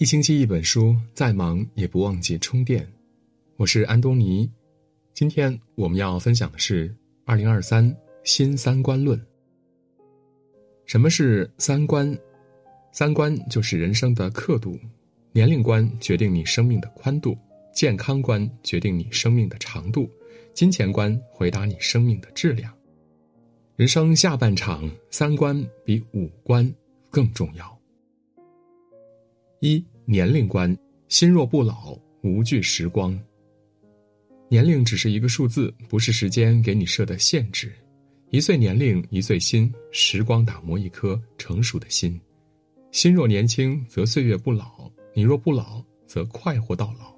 一星期一本书，再忙也不忘记充电。我是安东尼，今天我们要分享的是二零二三新三观论。什么是三观？三观就是人生的刻度，年龄观决定你生命的宽度，健康观决定你生命的长度，金钱观回答你生命的质量。人生下半场，三观比五官更重要。一年龄观，心若不老，无惧时光。年龄只是一个数字，不是时间给你设的限制。一岁年龄，一岁心，时光打磨一颗成熟的心。心若年轻，则岁月不老；你若不老，则快活到老。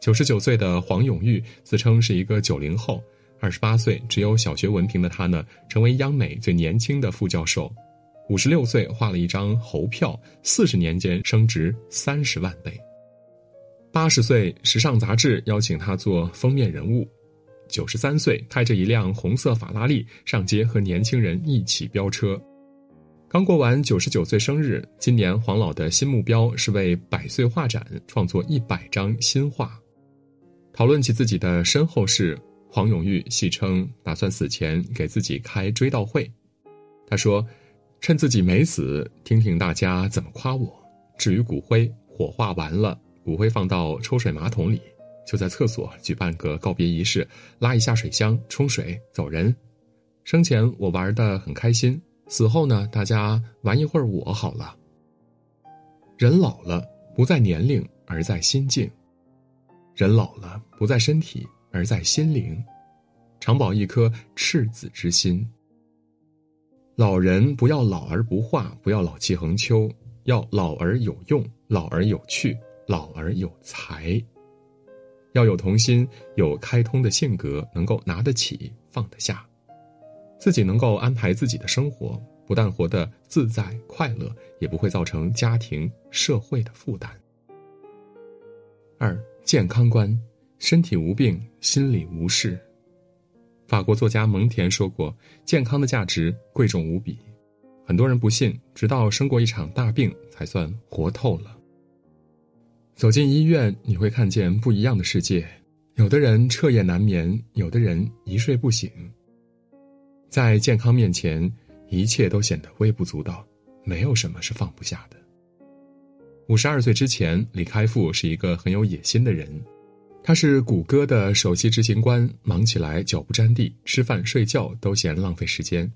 九十九岁的黄永玉自称是一个九零后，二十八岁只有小学文凭的他呢，成为央美最年轻的副教授。五十六岁画了一张猴票，四十年间升值三十万倍。八十岁，时尚杂志邀请他做封面人物。九十三岁，开着一辆红色法拉利上街和年轻人一起飙车。刚过完九十九岁生日，今年黄老的新目标是为百岁画展创作一百张新画。讨论起自己的身后事，黄永玉戏称打算死前给自己开追悼会。他说。趁自己没死，听听大家怎么夸我。至于骨灰，火化完了，骨灰放到抽水马桶里，就在厕所举办个告别仪式，拉一下水箱冲水走人。生前我玩的很开心，死后呢，大家玩一会儿我好了。人老了，不在年龄，而在心境；人老了，不在身体，而在心灵。常保一颗赤子之心。老人不要老而不化，不要老气横秋，要老而有用，老而有趣，老而有才。要有童心，有开通的性格，能够拿得起放得下，自己能够安排自己的生活，不但活得自在快乐，也不会造成家庭社会的负担。二健康观，身体无病，心里无事。法国作家蒙田说过：“健康的价值贵重无比。”很多人不信，直到生过一场大病，才算活透了。走进医院，你会看见不一样的世界。有的人彻夜难眠，有的人一睡不醒。在健康面前，一切都显得微不足道，没有什么是放不下的。五十二岁之前，李开复是一个很有野心的人。他是谷歌的首席执行官，忙起来脚不沾地，吃饭睡觉都嫌浪费时间。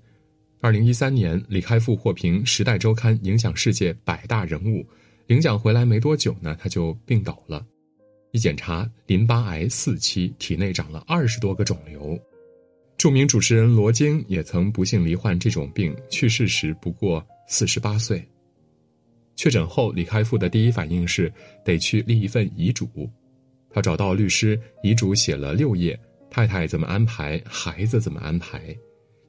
二零一三年，李开复获评《时代周刊》影响世界百大人物，领奖回来没多久呢，他就病倒了。一检查，淋巴癌四期，体内长了二十多个肿瘤。著名主持人罗京也曾不幸罹患这种病，去世时不过四十八岁。确诊后，李开复的第一反应是得去立一份遗嘱。他找到律师，遗嘱写了六页，太太怎么安排，孩子怎么安排，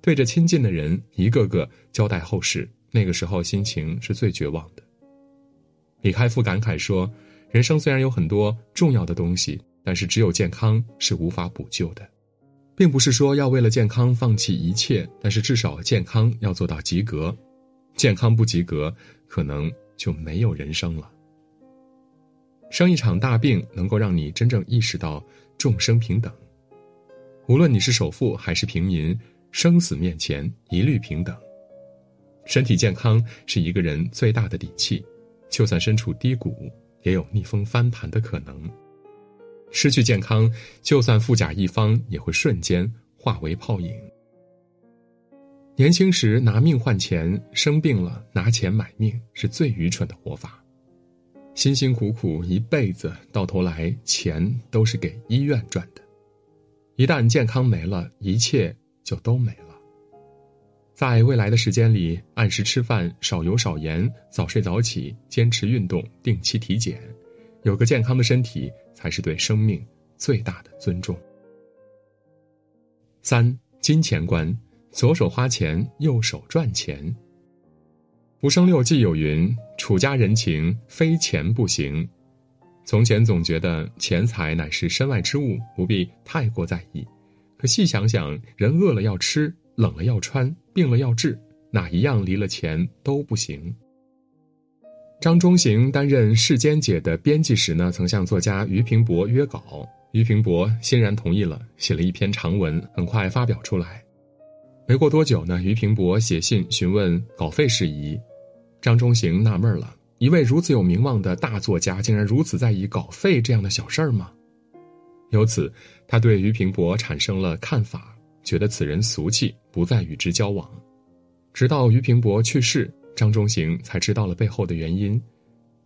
对着亲近的人一个个交代后事。那个时候心情是最绝望的。李开复感慨说：“人生虽然有很多重要的东西，但是只有健康是无法补救的，并不是说要为了健康放弃一切，但是至少健康要做到及格。健康不及格，可能就没有人生了。”生一场大病，能够让你真正意识到众生平等。无论你是首富还是平民，生死面前一律平等。身体健康是一个人最大的底气，就算身处低谷，也有逆风翻盘的可能。失去健康，就算富甲一方，也会瞬间化为泡影。年轻时拿命换钱，生病了拿钱买命，是最愚蠢的活法。辛辛苦苦一辈子，到头来钱都是给医院赚的。一旦健康没了，一切就都没了。在未来的时间里，按时吃饭，少油少盐，早睡早起，坚持运动，定期体检，有个健康的身体，才是对生命最大的尊重。三金钱观：左手花钱，右手赚钱。《浮生六记》有云：“楚家人情非钱不行。”从前总觉得钱财乃是身外之物，不必太过在意。可细想想，人饿了要吃，冷了要穿，病了要治，哪一样离了钱都不行？张中行担任《世间解》的编辑时呢，曾向作家俞平伯约稿，俞平伯欣然同意了，写了一篇长文，很快发表出来。没过多久呢，俞平伯写信询问稿费事宜，张中行纳闷了：一位如此有名望的大作家，竟然如此在意稿费这样的小事儿吗？由此，他对俞平伯产生了看法，觉得此人俗气，不再与之交往。直到俞平伯去世。张中行才知道了背后的原因，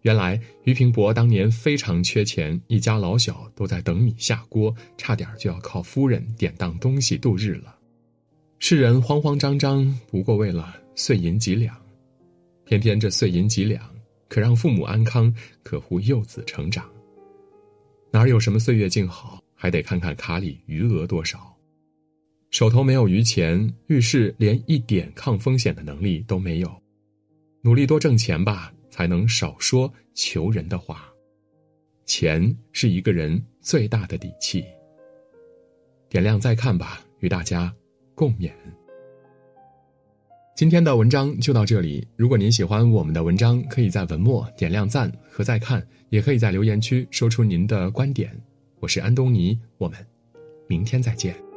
原来俞平伯当年非常缺钱，一家老小都在等米下锅，差点就要靠夫人典当东西度日了。世人慌慌张张，不过为了碎银几两，偏偏这碎银几两可让父母安康，可护幼子成长。哪有什么岁月静好，还得看看卡里余额多少。手头没有余钱，遇事连一点抗风险的能力都没有。努力多挣钱吧，才能少说求人的话。钱是一个人最大的底气。点亮再看吧，与大家共勉。今天的文章就到这里。如果您喜欢我们的文章，可以在文末点亮赞和再看，也可以在留言区说出您的观点。我是安东尼，我们明天再见。